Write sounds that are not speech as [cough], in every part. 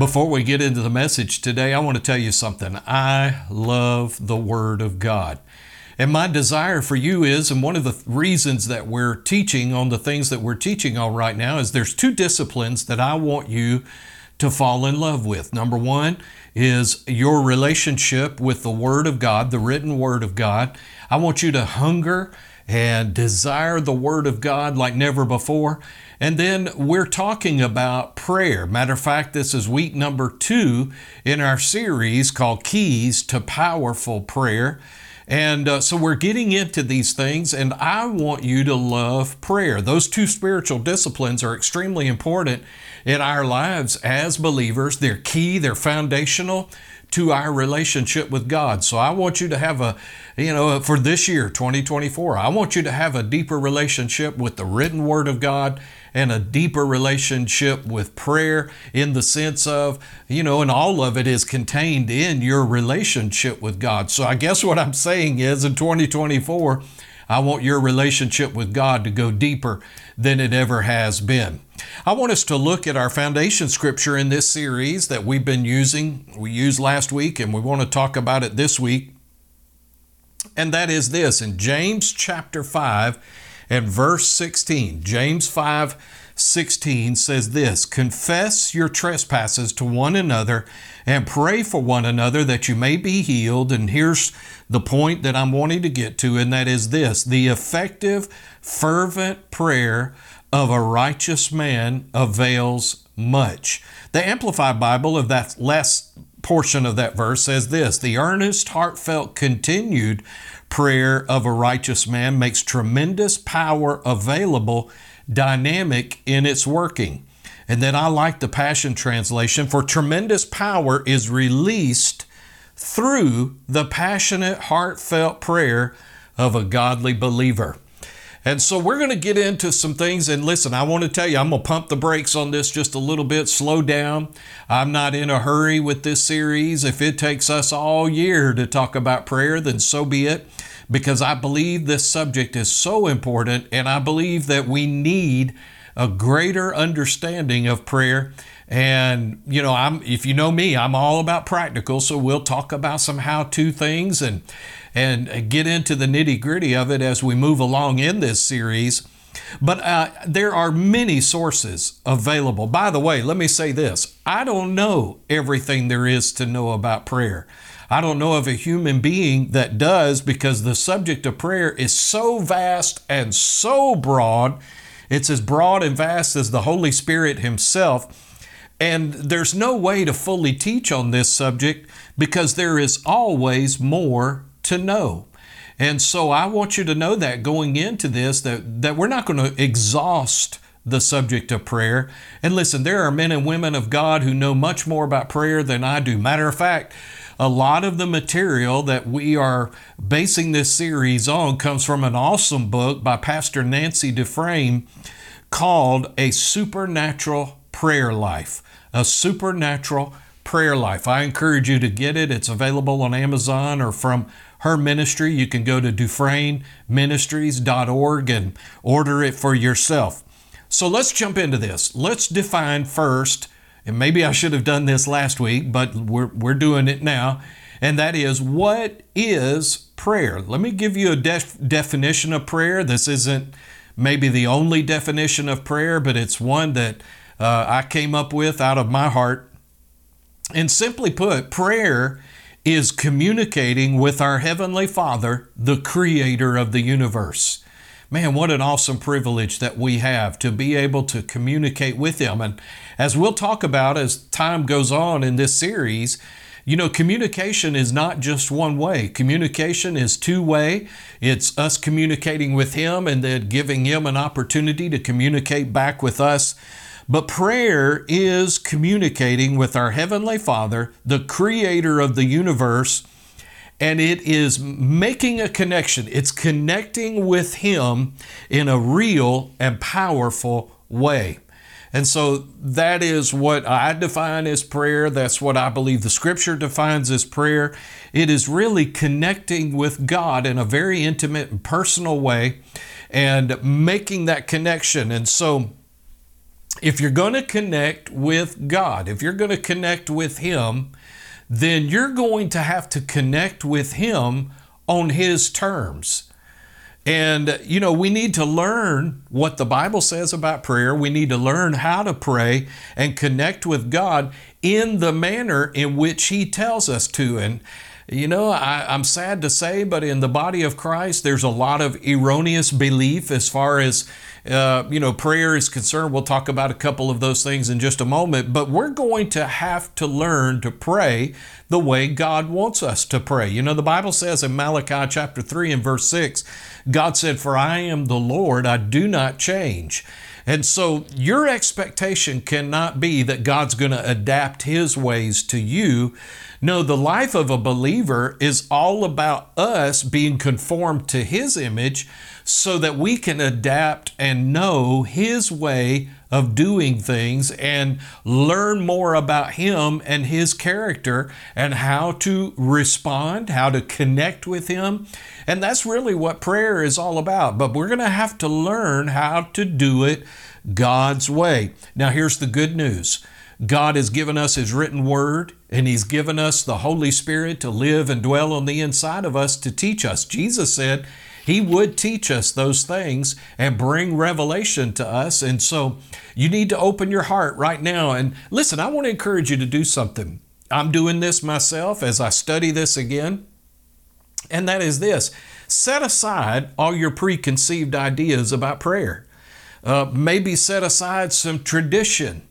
Before we get into the message today, I want to tell you something. I love the Word of God. And my desire for you is, and one of the reasons that we're teaching on the things that we're teaching on right now, is there's two disciplines that I want you to fall in love with. Number one is your relationship with the Word of God, the written Word of God. I want you to hunger and desire the Word of God like never before. And then we're talking about prayer. Matter of fact, this is week number two in our series called Keys to Powerful Prayer. And uh, so we're getting into these things, and I want you to love prayer. Those two spiritual disciplines are extremely important in our lives as believers. They're key, they're foundational to our relationship with God. So I want you to have a, you know, for this year, 2024, I want you to have a deeper relationship with the written Word of God and a deeper relationship with prayer in the sense of, you know, and all of it is contained in your relationship with God. So I guess what I'm saying is in 2024, I want your relationship with God to go deeper than it ever has been. I want us to look at our foundation scripture in this series that we've been using. We used last week and we want to talk about it this week. And that is this in James chapter 5 and verse 16. James 5 16 says this Confess your trespasses to one another and pray for one another that you may be healed. And here's the point that I'm wanting to get to, and that is this the effective, fervent prayer of a righteous man avails much. The Amplified Bible of that last portion of that verse says this The earnest, heartfelt, continued prayer of a righteous man makes tremendous power available, dynamic in its working. And then I like the Passion Translation for tremendous power is released through the passionate, heartfelt prayer of a godly believer. And so we're going to get into some things. And listen, I want to tell you, I'm going to pump the brakes on this just a little bit, slow down. I'm not in a hurry with this series. If it takes us all year to talk about prayer, then so be it, because I believe this subject is so important. And I believe that we need a greater understanding of prayer. And you know, I'm if you know me, I'm all about practical, so we'll talk about some how-to things and and get into the nitty-gritty of it as we move along in this series. But uh, there are many sources available. By the way, let me say this I don't know everything there is to know about prayer. I don't know of a human being that does because the subject of prayer is so vast and so broad it's as broad and vast as the Holy Spirit Himself. And there's no way to fully teach on this subject because there is always more to know. And so I want you to know that going into this, that, that we're not going to exhaust the subject of prayer. And listen, there are men and women of God who know much more about prayer than I do. Matter of fact, a lot of the material that we are basing this series on comes from an awesome book by Pastor Nancy Dufresne called A Supernatural Prayer Life. A Supernatural Prayer Life. I encourage you to get it. It's available on Amazon or from her ministry. You can go to DufresneMinistries.org and order it for yourself. So let's jump into this. Let's define first and maybe I should have done this last week, but we're, we're doing it now. And that is, what is prayer? Let me give you a def- definition of prayer. This isn't maybe the only definition of prayer, but it's one that uh, I came up with out of my heart. And simply put, prayer is communicating with our Heavenly Father, the Creator of the universe. Man, what an awesome privilege that we have to be able to communicate with Him. And as we'll talk about as time goes on in this series, you know, communication is not just one way. Communication is two way. It's us communicating with Him and then giving Him an opportunity to communicate back with us. But prayer is communicating with our Heavenly Father, the Creator of the universe, and it is making a connection. It's connecting with Him in a real and powerful way. And so that is what I define as prayer. That's what I believe the scripture defines as prayer. It is really connecting with God in a very intimate and personal way and making that connection. And so if you're going to connect with God, if you're going to connect with Him, then you're going to have to connect with Him on His terms. And, you know, we need to learn what the Bible says about prayer. We need to learn how to pray and connect with God in the manner in which He tells us to. And, you know, I, am sad to say, but in the body of Christ, there's a lot of erroneous belief as far as, uh, you know, prayer is concerned. We'll talk about a couple of those things in just a moment, but we're going to have to learn to pray the way God wants us to pray. You know, the Bible says in Malachi chapter 3 and verse 6, God said, For I am the Lord, I do not change. And so your expectation cannot be that God's going to adapt His ways to you. No, the life of a believer is all about us being conformed to His image so that we can adapt and know His way of doing things and learn more about Him and His character and how to respond, how to connect with Him. And that's really what prayer is all about. But we're going to have to learn how to do it God's way. Now, here's the good news. God has given us His written word, and He's given us the Holy Spirit to live and dwell on the inside of us to teach us. Jesus said He would teach us those things and bring revelation to us. And so you need to open your heart right now. And listen, I want to encourage you to do something. I'm doing this myself as I study this again, and that is this set aside all your preconceived ideas about prayer. Uh, maybe set aside some tradition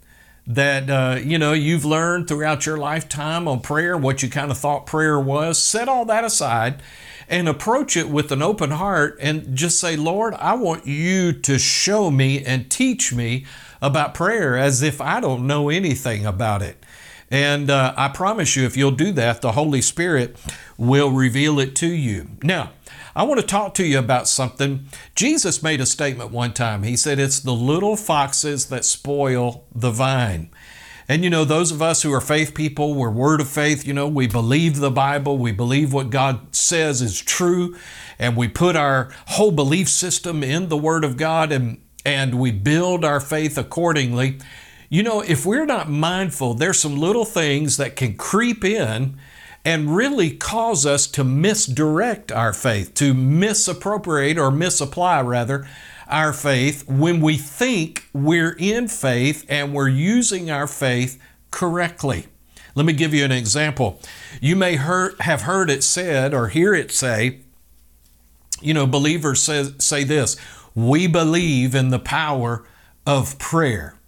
that uh, you know you've learned throughout your lifetime on prayer what you kind of thought prayer was set all that aside and approach it with an open heart and just say lord i want you to show me and teach me about prayer as if i don't know anything about it. And uh, i promise you if you'll do that the holy spirit will reveal it to you. Now I want to talk to you about something. Jesus made a statement one time. He said, It's the little foxes that spoil the vine. And you know, those of us who are faith people, we're word of faith, you know, we believe the Bible, we believe what God says is true, and we put our whole belief system in the Word of God and, and we build our faith accordingly. You know, if we're not mindful, there's some little things that can creep in and really cause us to misdirect our faith, to misappropriate or misapply rather our faith when we think we're in faith and we're using our faith correctly. Let me give you an example. You may heard, have heard it said or hear it say, you know, believers say, say this we believe in the power of prayer.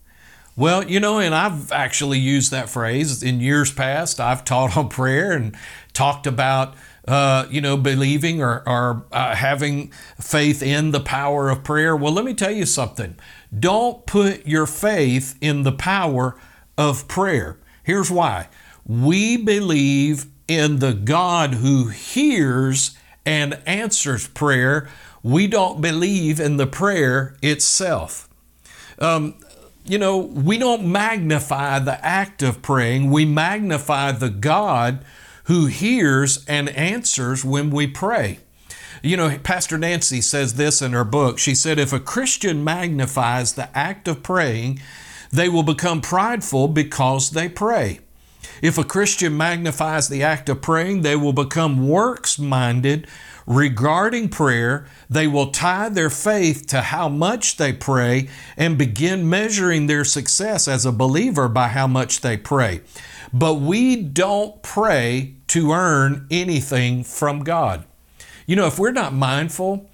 Well, you know, and I've actually used that phrase in years past. I've taught on [laughs] prayer and talked about, uh, you know, believing or, or uh, having faith in the power of prayer. Well, let me tell you something. Don't put your faith in the power of prayer. Here's why we believe in the God who hears and answers prayer. We don't believe in the prayer itself. Um, you know, we don't magnify the act of praying, we magnify the God who hears and answers when we pray. You know, Pastor Nancy says this in her book. She said, If a Christian magnifies the act of praying, they will become prideful because they pray. If a Christian magnifies the act of praying, they will become works minded regarding prayer. They will tie their faith to how much they pray and begin measuring their success as a believer by how much they pray. But we don't pray to earn anything from God. You know, if we're not mindful,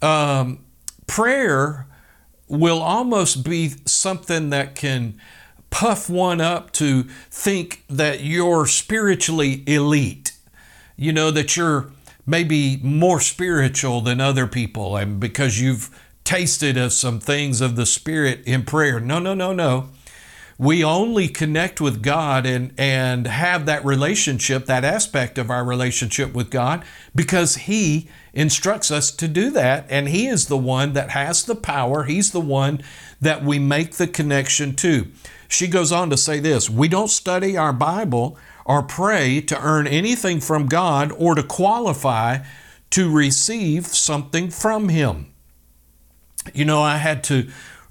um, prayer will almost be something that can puff one up to think that you're spiritually elite. You know, that you're maybe more spiritual than other people and because you've tasted of some things of the Spirit in prayer. No, no, no, no. we only connect with God and, and have that relationship, that aspect of our relationship with God, because He instructs us to do that. And He is the one that has the power. He's the one that we make the connection to. She goes on to say this We don't study our Bible or pray to earn anything from God or to qualify to receive something from Him. You know, I had to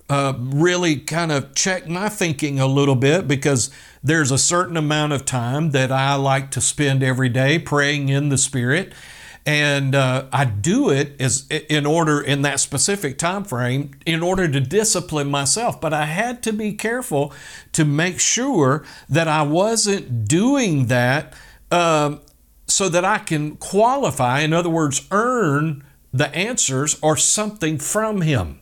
uh, really kind of check my thinking a little bit because there's a certain amount of time that I like to spend every day praying in the Spirit. And uh, I do it as in order in that specific time frame in order to discipline myself. But I had to be careful to make sure that I wasn't doing that um, so that I can qualify. In other words, earn the answers or something from Him.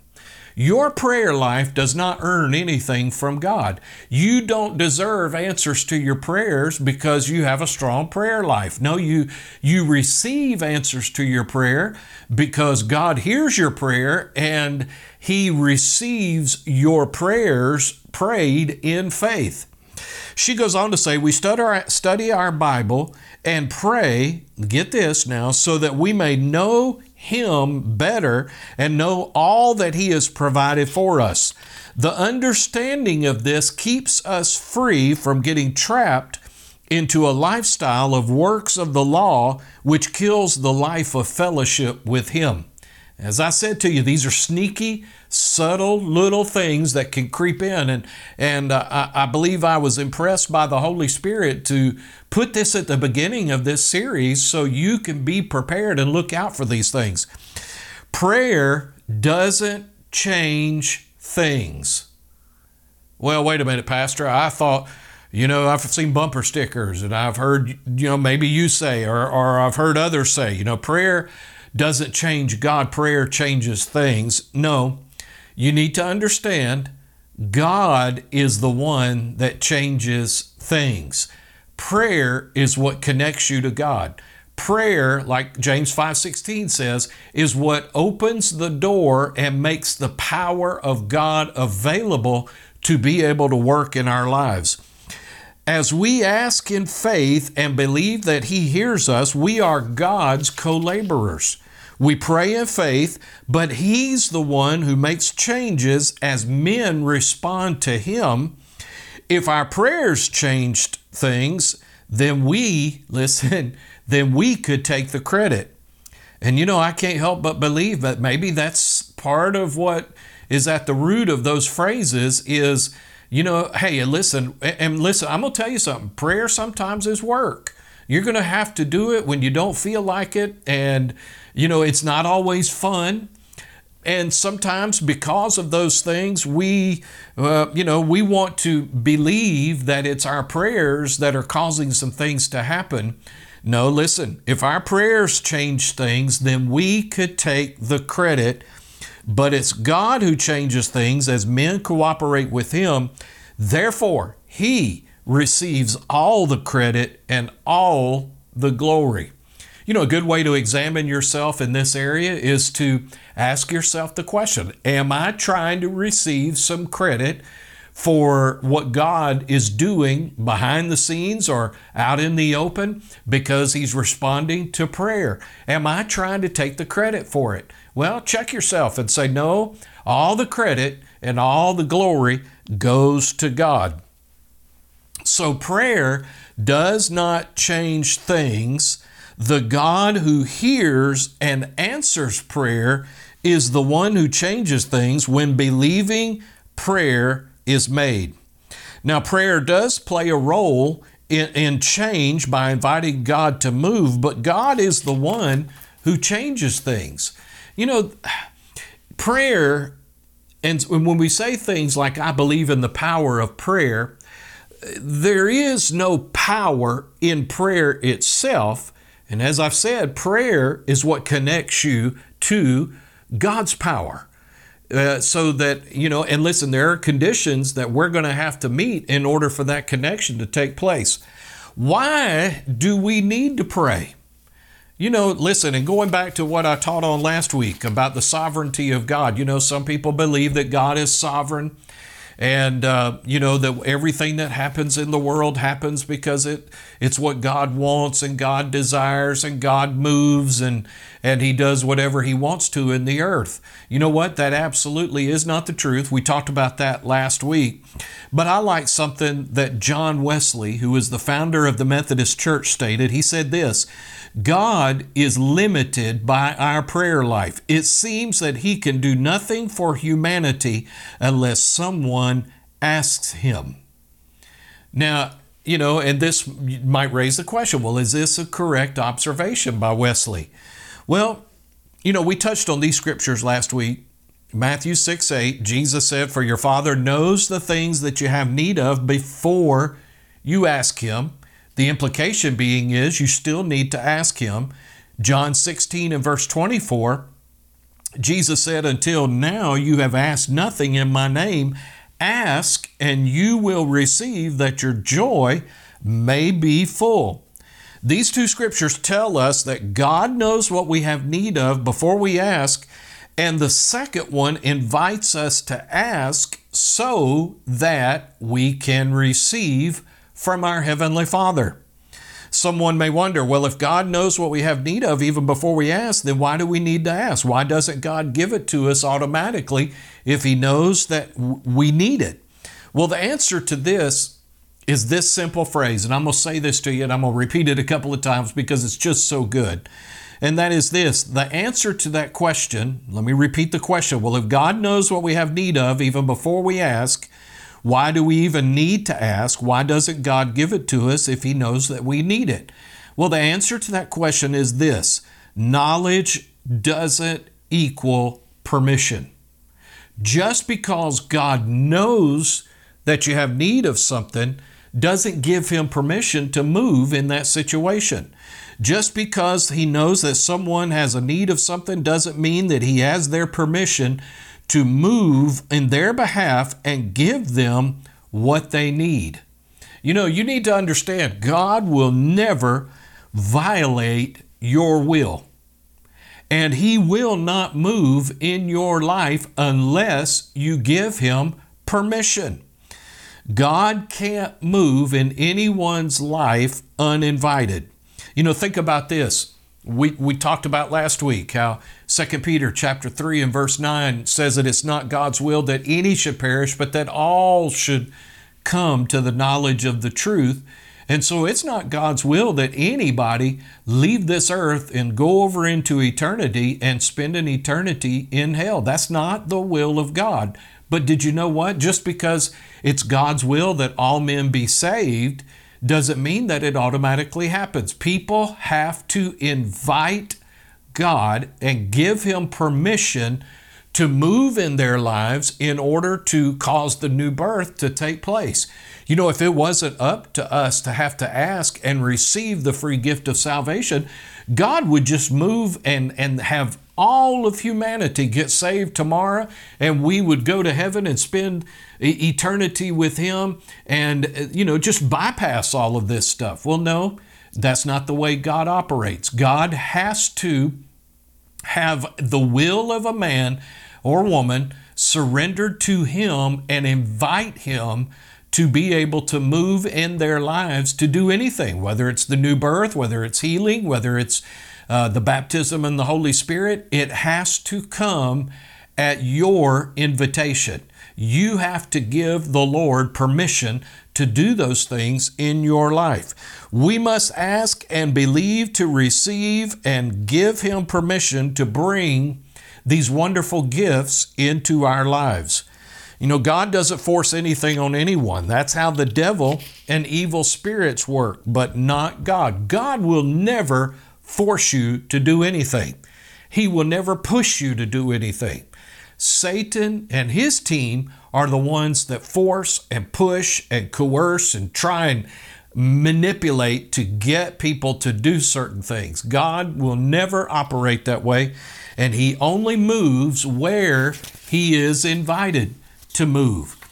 Your prayer life does not earn anything from God. You don't deserve answers to your prayers because you have a strong prayer life. No, you you receive answers to your prayer because God hears your prayer and he receives your prayers prayed in faith. She goes on to say, We study our, Bible and pray, get this now, so that we may know him better and know all that He has provided for us. The understanding of this keeps us free from getting trapped into a lifestyle of works of the law, which kills the life of fellowship with Him. As I said to you, these are sneaky, subtle little things that can creep in. And, and uh, I, I believe I was impressed by the Holy Spirit to put this at the beginning of this series so you can be prepared and look out for these things. Prayer doesn't change things. Well, wait a minute, Pastor. I thought, you know, I've seen bumper stickers and I've heard, you know, maybe you say, or, or I've heard others say, you know, prayer doesn't change God, prayer changes things. No, you need to understand God is the one that changes things. Prayer is what connects you to God. Prayer, like James 5:16 says, is what opens the door and makes the power of God available to be able to work in our lives. As we ask in faith and believe that He hears us, we are God's co laborers. We pray in faith, but He's the one who makes changes as men respond to Him. If our prayers changed things, then we, [laughs] listen, then we could take the credit. And you know, I can't help but believe that maybe that's part of what is at the root of those phrases is, you know, hey, listen, and listen, I'm going to tell you something. Prayer sometimes is work. You're going to have to do it when you don't feel like it. And, you know, it's not always fun. And sometimes, because of those things, we, uh, you know, we want to believe that it's our prayers that are causing some things to happen. No, listen, if our prayers change things, then we could take the credit. But it's God who changes things as men cooperate with Him. Therefore, He receives all the credit and all the glory. You know, a good way to examine yourself in this area is to ask yourself the question Am I trying to receive some credit for what God is doing behind the scenes or out in the open because He's responding to prayer? Am I trying to take the credit for it? Well, check yourself and say, No, all the credit and all the glory goes to God. So prayer does not change things. The God who hears and answers prayer is the one who changes things when believing prayer is made. Now, prayer does play a role in, in, change by inviting God to move, but God is the one who changes things. You know, prayer, and when we say things like, I believe in the power of prayer, there is no power in prayer itself. And as I've said, prayer is what connects you to God's power. Uh, so that, you know, and listen, there are conditions that we're going to have to meet in order for that connection to take place. Why do we need to pray? You know, listen, and going back to what I taught on last week about the sovereignty of God, you know, some people believe that God is sovereign and uh, you know that everything that happens in the world happens because it it's what God wants and God desires and God moves and and he does whatever he wants to in the earth. You know what? That absolutely is not the truth. We talked about that last week. But I like something that John Wesley, who is the founder of the Methodist Church, stated. He said this God is limited by our prayer life. It seems that He can do nothing for humanity unless someone asks Him. Now, you know, and this might raise the question well, is this a correct observation by Wesley? Well, you know, we touched on these scriptures last week. Matthew 6 8, Jesus said, For your Father knows the things that you have need of before you ask Him. The implication being is you still need to ask Him. John 16 and verse 24, Jesus said, Until now you have asked nothing in my name. Ask and you will receive that your joy may be full. These two scriptures tell us that God knows what we have need of before we ask, and the second one invites us to ask so that we can receive from our Heavenly Father. Someone may wonder, well, if God knows what we have need of even before we ask, then why do we need to ask? Why doesn't God give it to us automatically if He knows that we need it? Well, the answer to this is this simple phrase, and I'm going to say this to you and I'm going to repeat it a couple of times because it's just so good. And that is this the answer to that question, let me repeat the question. Well, if God knows what we have need of even before we ask, why do we even need to ask? Why doesn't God give it to us if He knows that we need it? Well, the answer to that question is this knowledge doesn't equal permission. Just because God knows that you have need of something doesn't give Him permission to move in that situation. Just because He knows that someone has a need of something doesn't mean that He has their permission to move in their behalf and give them what they need. You know, you need to understand God will never violate your will. And He will not move in your life unless you give Him permission. God can't move in anyone's life uninvited. You know, think about this we, we talked about last week how 2 Peter chapter 3 and verse 9 says that it's not God's will that any should perish, but that all should come to the knowledge of the truth. And so it's not God's will that anybody leave this earth and go over into eternity and spend an eternity in hell. That's not the will of God. But did you know what? Just because it's God's will that all men be saved, doesn't mean that it automatically happens. People have to invite God and give Him permission to move in their lives in order to cause the new birth to take place. You know, if it wasn't up to us to have to ask and receive the free gift of salvation, God would just move and, and have all of humanity get saved tomorrow, and we would go to heaven and spend eternity with Him and, uh, you know, just bypass all of this stuff. Well, no, that's not the way God operates. God has to have the will of a man or woman surrendered to Him and invite Him to be able to move in their lives to do anything, whether it's the new birth, whether it's healing, whether it's uh, the baptism in the Holy Spirit, it has to come at your invitation. You have to give the Lord permission to do those things in your life. We must ask and believe to receive and give Him permission to bring these wonderful gifts into our lives. You know, God doesn't force anything on anyone. That's how the devil and evil spirits work, but not God. God will never force you to do anything. He will never push you to do anything. Satan and his team are the ones that force and push and coerce and try and manipulate to get people to do certain things. God will never operate that way, and He only moves where He is invited to move.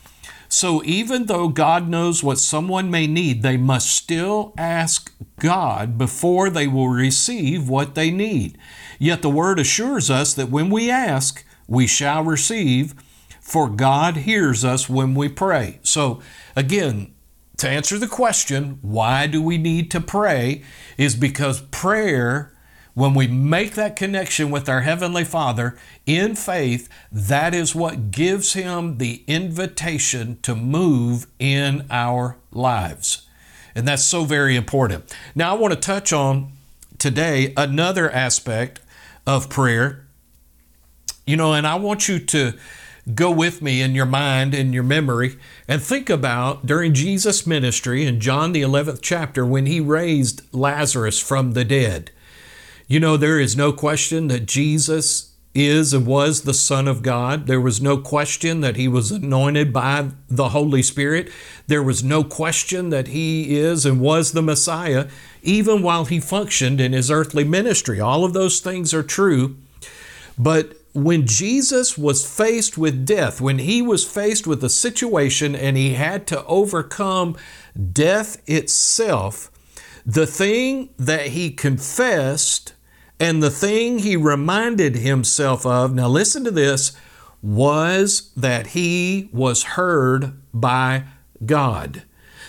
So even though God knows what someone may need, they must still ask God before they will receive what they need. Yet the Word assures us that when we ask, we shall receive, for God hears us when we pray. So, again, to answer the question, why do we need to pray? Is because prayer when we make that connection with our Heavenly Father in faith, that is what gives Him the invitation to move in our lives. And that's so very important. Now, I want to touch on today another aspect of prayer. You know, and I want you to go with me in your mind and your memory and think about during Jesus' ministry in John the 11th chapter when he raised Lazarus from the dead. You know, there is no question that Jesus is and was the Son of God. There was no question that he was anointed by the Holy Spirit. There was no question that he is and was the Messiah, even while he functioned in his earthly ministry. All of those things are true. But when Jesus was faced with death, when he was faced with a situation and he had to overcome death itself, the thing that he confessed and the thing he reminded himself of, now listen to this, was that he was heard by God.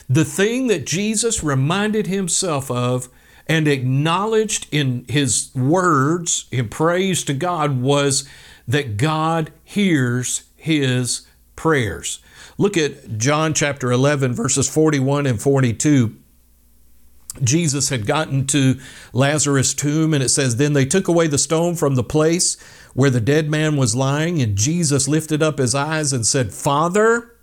The thing that Jesus reminded himself of and acknowledged in his words in praise to God was that God hears his prayers. Look at John chapter 11, verses 41 and 42. Jesus had gotten to Lazarus' tomb, and it says, Then they took away the stone from the place where the dead man was lying, and Jesus lifted up his eyes and said, Father,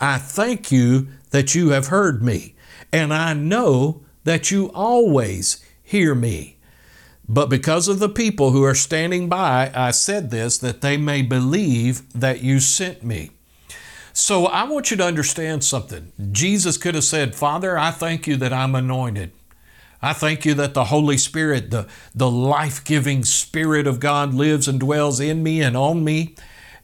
I thank you that you have heard me, and I know that you always hear me. But because of the people who are standing by, I said this, that they may believe that you sent me. So I want you to understand something. Jesus could have said, Father, I thank you that I'm anointed. I thank you that the Holy Spirit, the, the life giving Spirit of God, lives and dwells in me and on me.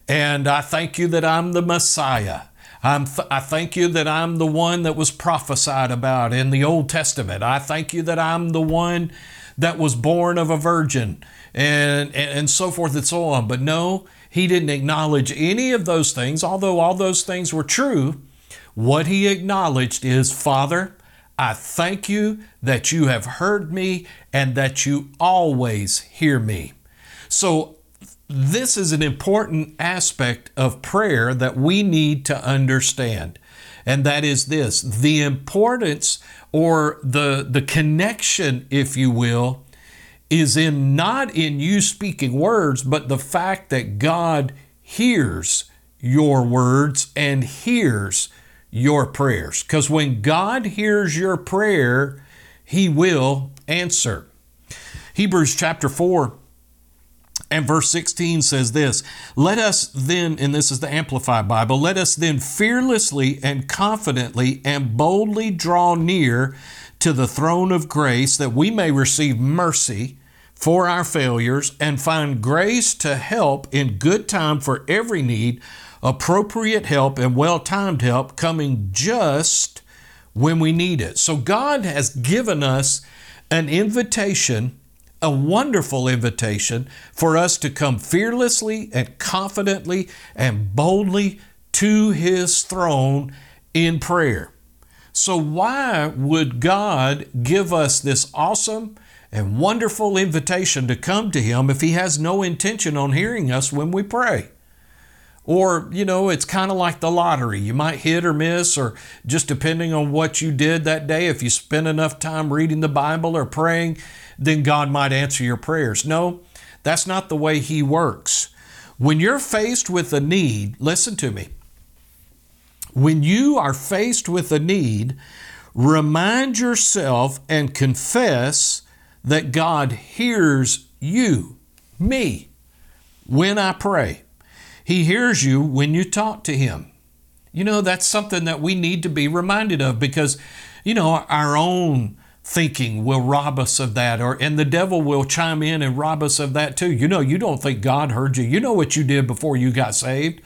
And I thank you that I'm the Messiah. I'm th- I thank you that I'm the one that was prophesied about in the Old Testament. I thank you that I'm the one that was born of a virgin and, and, and so forth and so on. But no, he didn't acknowledge any of those things, although all those things were true. What he acknowledged is, Father, I thank you that you have heard me and that you always hear me. So, this is an important aspect of prayer that we need to understand. And that is this the importance or the, the connection, if you will, is in not in you speaking words, but the fact that God hears your words and hears your prayers. Because when God hears your prayer, He will answer. Hebrews chapter 4 and verse 16 says this Let us then, and this is the Amplified Bible, let us then fearlessly and confidently and boldly draw near to the throne of grace that we may receive mercy for our failures and find grace to help in good time for every need, appropriate help and well timed help coming just when we need it. So God has given us an invitation, a wonderful invitation for us to come fearlessly and confidently and boldly to His throne in prayer. So, why would God give us this awesome and wonderful invitation to come to Him if He has no intention on hearing us when we pray. Or, you know, it's kind of like the lottery. You might hit or miss, or just depending on what you did that day, if you spend enough time reading the Bible or praying, then God might answer your prayers. No, that's not the way He works. When you're faced with a need, listen to me. When you are faced with a need, remind yourself and confess that God hears you, me, when I pray. He hears you when you talk to Him. You know, that's something that we need to be reminded of because, you know, our own thinking will rob us of that or and the devil will chime in and rob us of that too. You know, you don't think God heard you. You know what you did before you got saved.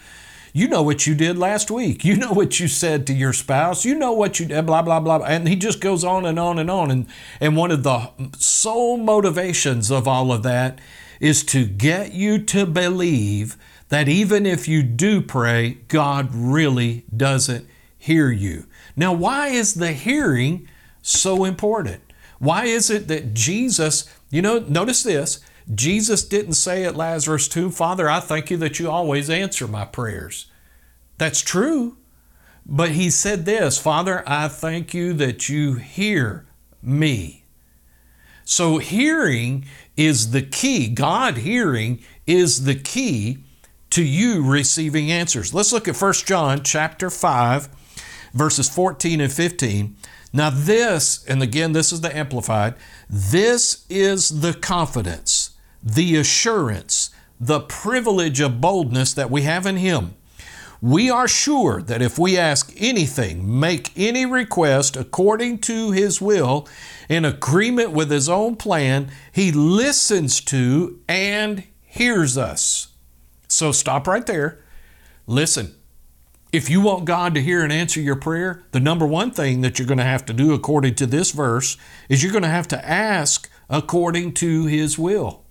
You know what you did last week. You know what you said to your spouse. You know what you did, blah, blah, blah. And he just goes on and on and on. And, and one of the sole motivations of all of that is to get you to believe that even if you do pray, God really doesn't hear you. Now, why is the hearing so important? Why is it that Jesus, you know, notice this, Jesus didn't say at Lazarus' tomb, Father, I thank you that you always answer my prayers. That's true. But he said this Father, I thank you that you hear me. So, hearing is the key. God hearing is the key to you receiving answers. Let's look at 1 John chapter 5 verses 14 and 15. Now this, and again this is the amplified, this is the confidence, the assurance, the privilege of boldness that we have in him we are sure that if we ask anything, make any request according to His will, in agreement with His own plan, He listens to and hears us. So stop right there. Listen. If you want God to hear and answer your prayer, the number one thing that you're going to have to do, according to this verse, is you're going to have to ask according to His will.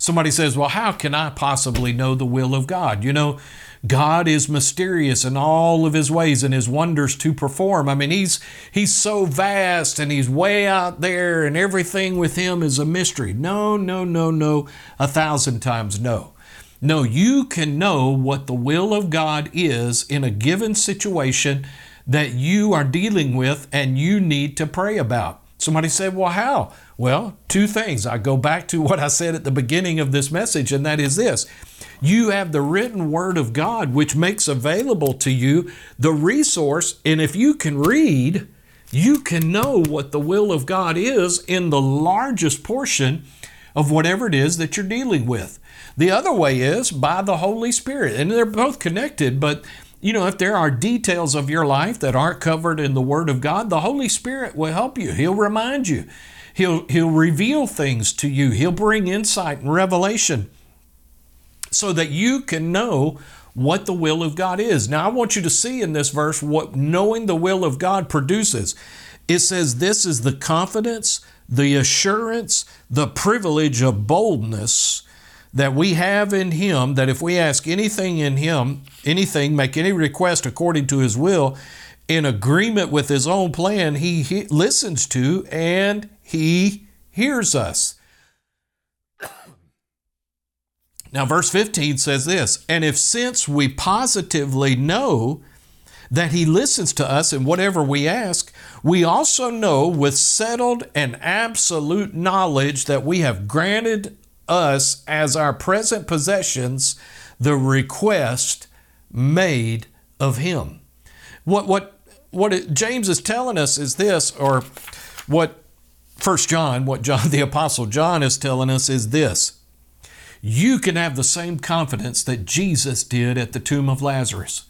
Somebody says, Well, how can I possibly know the will of God? You know, God is mysterious in all of his ways and his wonders to perform. I mean, he's he's so vast and he's way out there and everything with him is a mystery. No, no, no, no, a thousand times no. No, you can know what the will of God is in a given situation that you are dealing with and you need to pray about. Somebody said, Well, how? Well, two things. I go back to what I said at the beginning of this message, and that is this you have the written word of God, which makes available to you the resource. And if you can read, you can know what the will of God is in the largest portion of whatever it is that you're dealing with. The other way is by the Holy Spirit, and they're both connected, but you know, if there are details of your life that aren't covered in the Word of God, the Holy Spirit will help you. He'll remind you. He'll, he'll reveal things to you. He'll bring insight and revelation so that you can know what the will of God is. Now, I want you to see in this verse what knowing the will of God produces. It says, This is the confidence, the assurance, the privilege of boldness that we have in Him, that if we ask anything in Him, anything, make any request according to His will, in agreement with His own plan, He, he listens to and He hears us. Now, verse 15 says this And if since we positively know that He listens to us in whatever we ask, we also know with settled and absolute knowledge that we have granted us as our present possessions the request made of Him. What, what, what it, James is telling us is this, or what First John, what John the Apostle John is telling us is this you can have the same confidence that Jesus did at the tomb of Lazarus.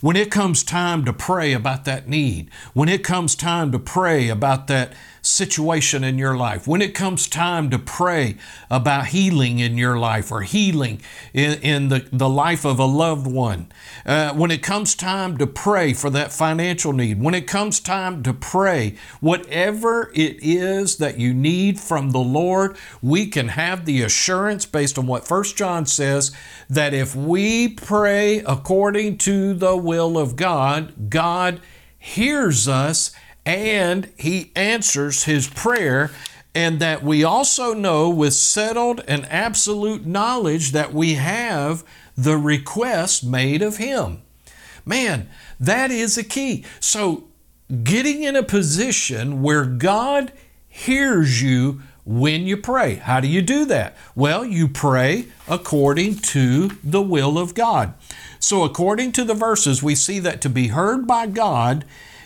When it comes time to pray about that need, when it comes time to pray about that situation in your life, when it comes time to pray about healing in your life or healing in, in the, the life of a loved one, uh, when it comes time to pray for that financial need, when it comes time to pray, whatever it is that you need from the Lord, we can have the assurance based on what First John says that if we pray according to the will of God, God hears us and he answers his prayer, and that we also know with settled and absolute knowledge that we have the request made of him. Man, that is a key. So, getting in a position where God hears you when you pray. How do you do that? Well, you pray according to the will of God. So, according to the verses, we see that to be heard by God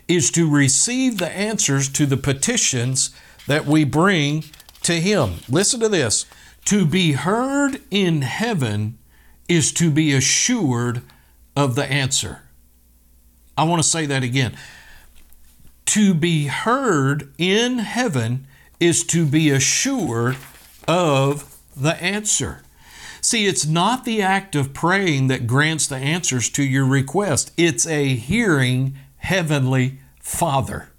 is to receive the answers to the petitions that we bring to Him. Listen to this to be heard in heaven is to be assured of the answer. I want to say that again. To be heard in heaven is to be assured of the answer. See, it's not the act of praying that grants the answers to your request, it's a hearing Heavenly Father.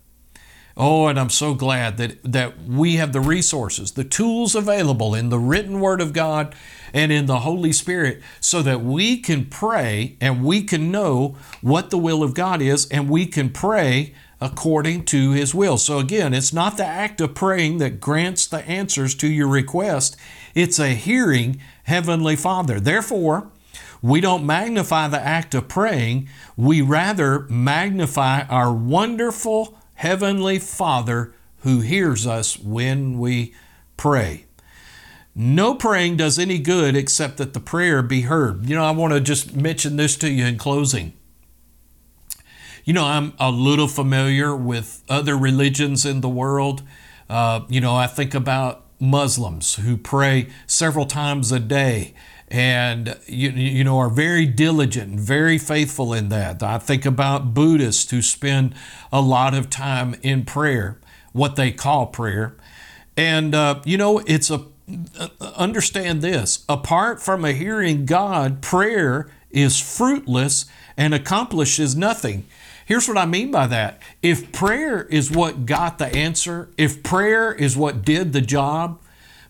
Oh, and I'm so glad that, that we have the resources, the tools available in the written Word of God and in the Holy Spirit so that we can pray and we can know what the will of God is and we can pray according to His will. So, again, it's not the act of praying that grants the answers to your request, it's a hearing Heavenly Father. Therefore, we don't magnify the act of praying, we rather magnify our wonderful Heavenly Father who hears us when we pray. No praying does any good except that the prayer be heard. You know, I want to just mention this to you in closing. You know, I'm a little familiar with other religions in the world. Uh, you know, I think about Muslims who pray several times a day and you, you know are very diligent and very faithful in that. I think about Buddhists who spend a lot of time in prayer, what they call prayer. And uh, you know, it's a uh, understand this apart from a hearing God, prayer is fruitless and accomplishes nothing. Here's what I mean by that. If prayer is what got the answer, if prayer is what did the job,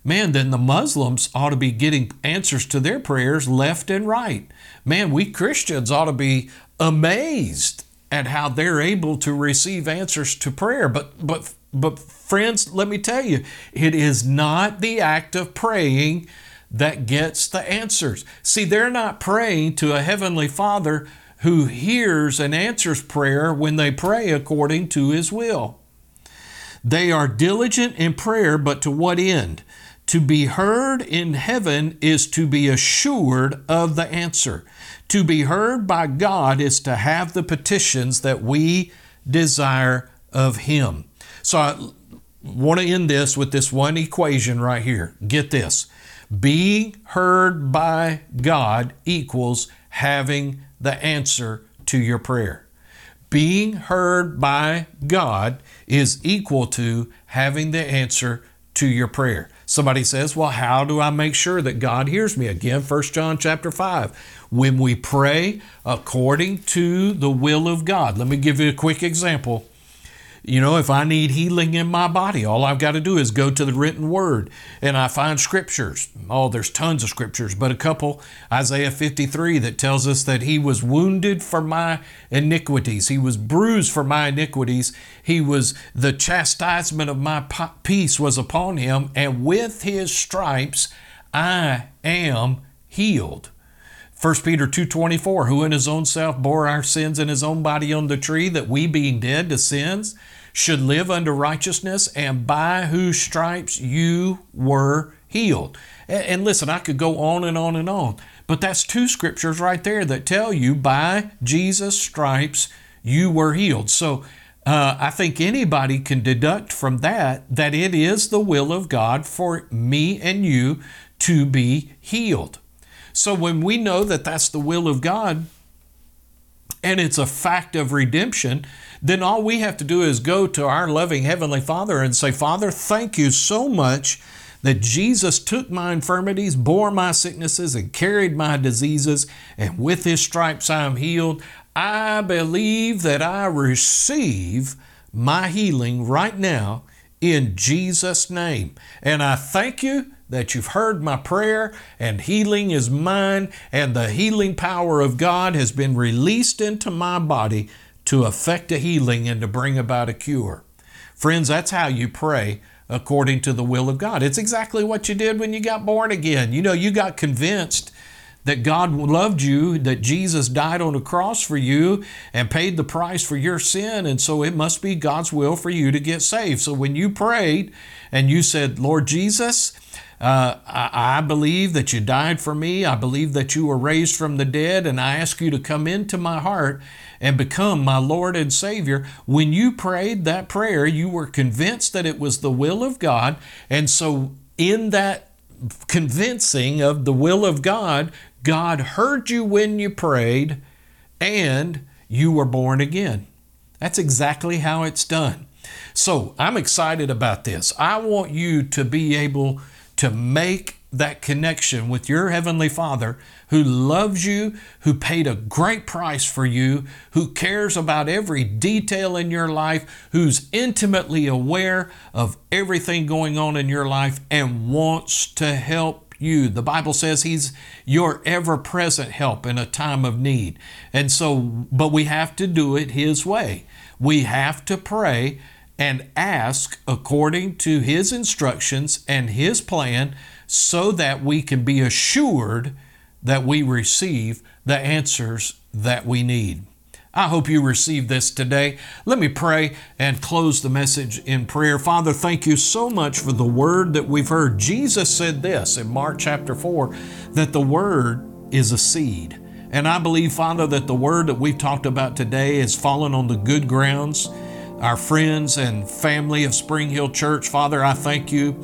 man, then the Muslims ought to be getting answers to their prayers left and right. Man, we Christians ought to be amazed at how they're able to receive answers to prayer. But but but friends, let me tell you, it is not the act of praying that gets the answers. See, they're not praying to a heavenly Father who hears and answers prayer when they pray according to his will. They are diligent in prayer, but to what end? To be heard in heaven is to be assured of the answer. To be heard by God is to have the petitions that we desire of Him. So I want to end this with this one equation right here. Get this being heard by God equals having the answer to your prayer. Being heard by God is equal to having the answer to your prayer. Somebody says, "Well, how do I make sure that God hears me?" Again, 1 John chapter 5. When we pray according to the will of God. Let me give you a quick example. You know, if I need healing in my body, all I've got to do is go to the written word and I find scriptures. Oh, there's tons of scriptures, but a couple, Isaiah 53, that tells us that he was wounded for my iniquities, he was bruised for my iniquities, he was the chastisement of my peace was upon him, and with his stripes I am healed. 1 Peter 2:24 who in his own self bore our sins in his own body on the tree that we being dead to sins should live under righteousness, and by whose stripes you were healed. And listen, I could go on and on and on, but that's two scriptures right there that tell you by Jesus' stripes you were healed. So uh, I think anybody can deduct from that that it is the will of God for me and you to be healed. So when we know that that's the will of God, and it's a fact of redemption, then all we have to do is go to our loving Heavenly Father and say, Father, thank you so much that Jesus took my infirmities, bore my sicknesses, and carried my diseases, and with His stripes I am healed. I believe that I receive my healing right now in Jesus' name. And I thank you that you've heard my prayer and healing is mine, and the healing power of God has been released into my body to effect a healing and to bring about a cure. Friends, that's how you pray according to the will of God. It's exactly what you did when you got born again. You know, you got convinced that God loved you, that Jesus died on a cross for you and paid the price for your sin, and so it must be God's will for you to get saved. So when you prayed and you said, Lord Jesus, uh, I, I, believe that you died for me. I believe that you were raised from the dead, and I ask you to come into my heart and become my Lord and Savior. When you prayed that prayer, you were convinced that it was the will of God. And so, in that convincing of the will of God, God heard you when you prayed and you were born again. That's exactly how it's done. So, I'm excited about this. I want you to be able to make that connection with your Heavenly Father who loves you, who paid a great price for you, who cares about every detail in your life, who's intimately aware of everything going on in your life and wants to help you. The Bible says He's your ever present help in a time of need. And so, but we have to do it His way. We have to pray and ask according to His instructions and His plan so that we can be assured that we receive the answers that we need. I hope you receive this today. Let me pray and close the message in prayer. Father, thank you so much for the word that we've heard. Jesus said this in Mark chapter 4 that the word is a seed. And I believe, Father, that the word that we've talked about today has fallen on the good grounds. Our friends and family of Spring Hill Church, Father, I thank you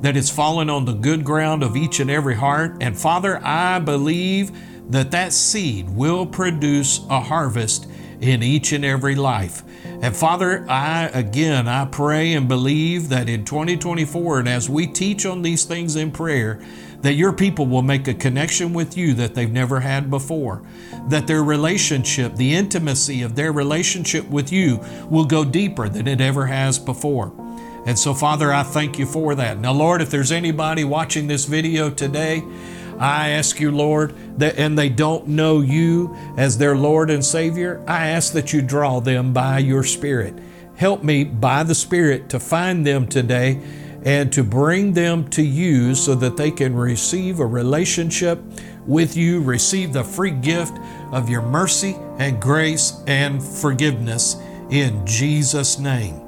that it's fallen on the good ground of each and every heart. And Father, I believe that that seed will produce a harvest in each and every life. And Father, I again, I pray and believe that in 2024, and as we teach on these things in prayer, that your people will make a connection with you that they've never had before. That their relationship, the intimacy of their relationship with you, will go deeper than it ever has before. And so, Father, I thank you for that. Now, Lord, if there's anybody watching this video today, I ask you, Lord, that and they don't know you as their Lord and Savior, I ask that you draw them by your Spirit. Help me by the Spirit to find them today and to bring them to you so that they can receive a relationship with you, receive the free gift of your mercy and grace and forgiveness in Jesus' name.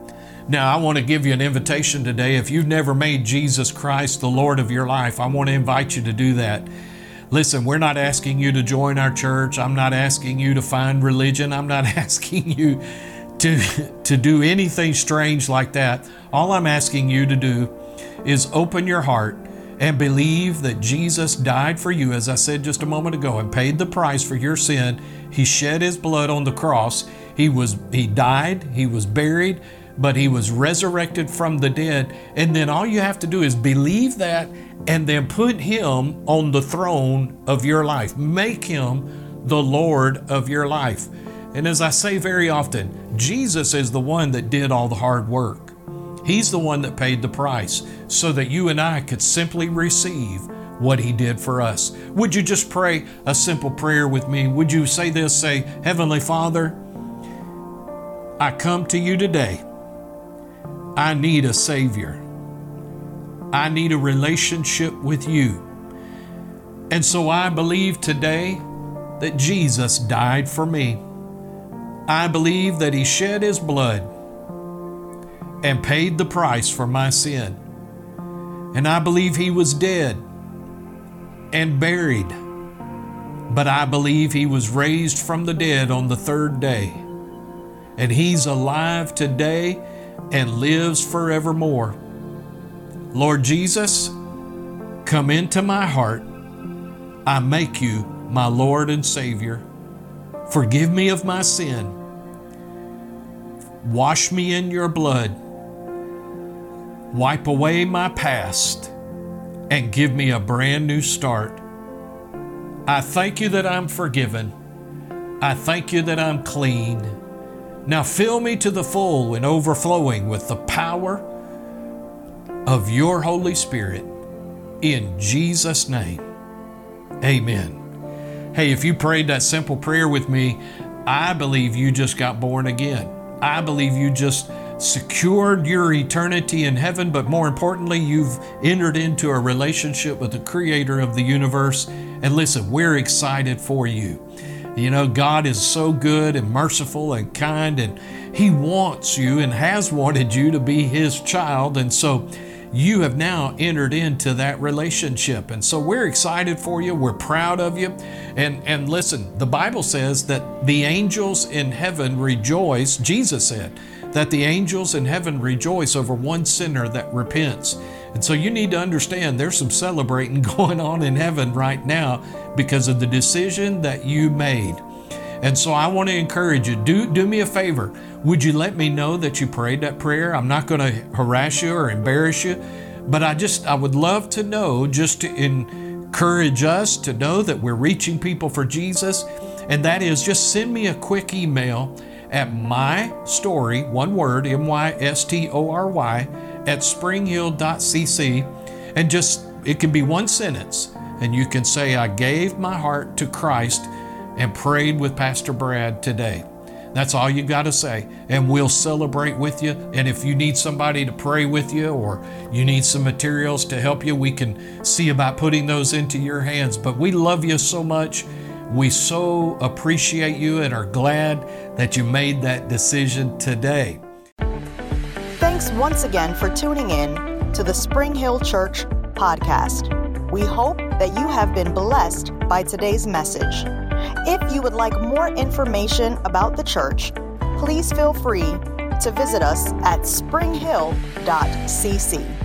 Now, I want to give you an invitation today. If you've never made Jesus Christ the Lord of your life, I want to invite you to do that. Listen, we're not asking you to join our church. I'm not asking you to find religion. I'm not [laughs] asking you to, to do anything strange like that. All I'm asking you to do is open your heart and believe that Jesus died for you, as I said just a moment ago, and paid the price for your sin. He shed his blood on the cross. He was he died, he was buried, but he was resurrected from the dead. And then all you have to do is believe that and then put him on the throne of your life. Make him the Lord of your life. And as I say very often, Jesus is the one that did all the hard work. He's the one that paid the price so that you and I could simply receive what He did for us. Would you just pray a simple prayer with me? Would you say this? Say, Heavenly Father, I come to you today I need a Savior. I need a relationship with you. And so I believe today that Jesus died for me. I believe that He shed His blood and paid the price for my sin. And I believe He was dead and buried. But I believe He was raised from the dead on the third day. And He's alive today and lives forevermore. Lord Jesus, come into my heart. I make you my Lord and Savior. Forgive me of my sin. Wash me in your blood. Wipe away my past and give me a brand new start. I thank you that I'm forgiven. I thank you that I'm clean. Now fill me to the full and overflowing with the power of your Holy Spirit. In Jesus' name, amen. Hey, if you prayed that simple prayer with me, I believe you just got born again. I believe you just secured your eternity in heaven, but more importantly, you've entered into a relationship with the Creator of the universe. And listen, we're excited for you. You know, God is so good and merciful and kind, and He wants you and has wanted you to be His child. And so you have now entered into that relationship. And so we're excited for you. We're proud of you. And, and listen, the Bible says that the angels in heaven rejoice. Jesus said that the angels in heaven rejoice over one sinner that repents. And so you need to understand there's some celebrating [laughs] going on in heaven right now because of the decision that you made. And so I want to encourage you do, do me a favor. Would you let me know that you prayed that prayer? I'm not going to harass you or embarrass you, But I just, I would love to know, just to encourage us to know that we're reaching people for Jesus. And that is just send me a quick email at my story, one word, M Y S T O R Y, at springhill.cc. And just, it can be one sentence. And you can say, I gave my heart to Christ and prayed with Pastor Brad today. That's all you got to say. And we'll celebrate with you. And if you need somebody to pray with you or you need some materials to help you, we can see about putting those into your hands. But we love you so much. We so appreciate you and are glad that you made that decision today. Thanks once again for tuning in to the Spring Hill Church podcast. We hope that you have been blessed by today's message. If you would like more information about the church, please feel free to visit us at springhill.cc.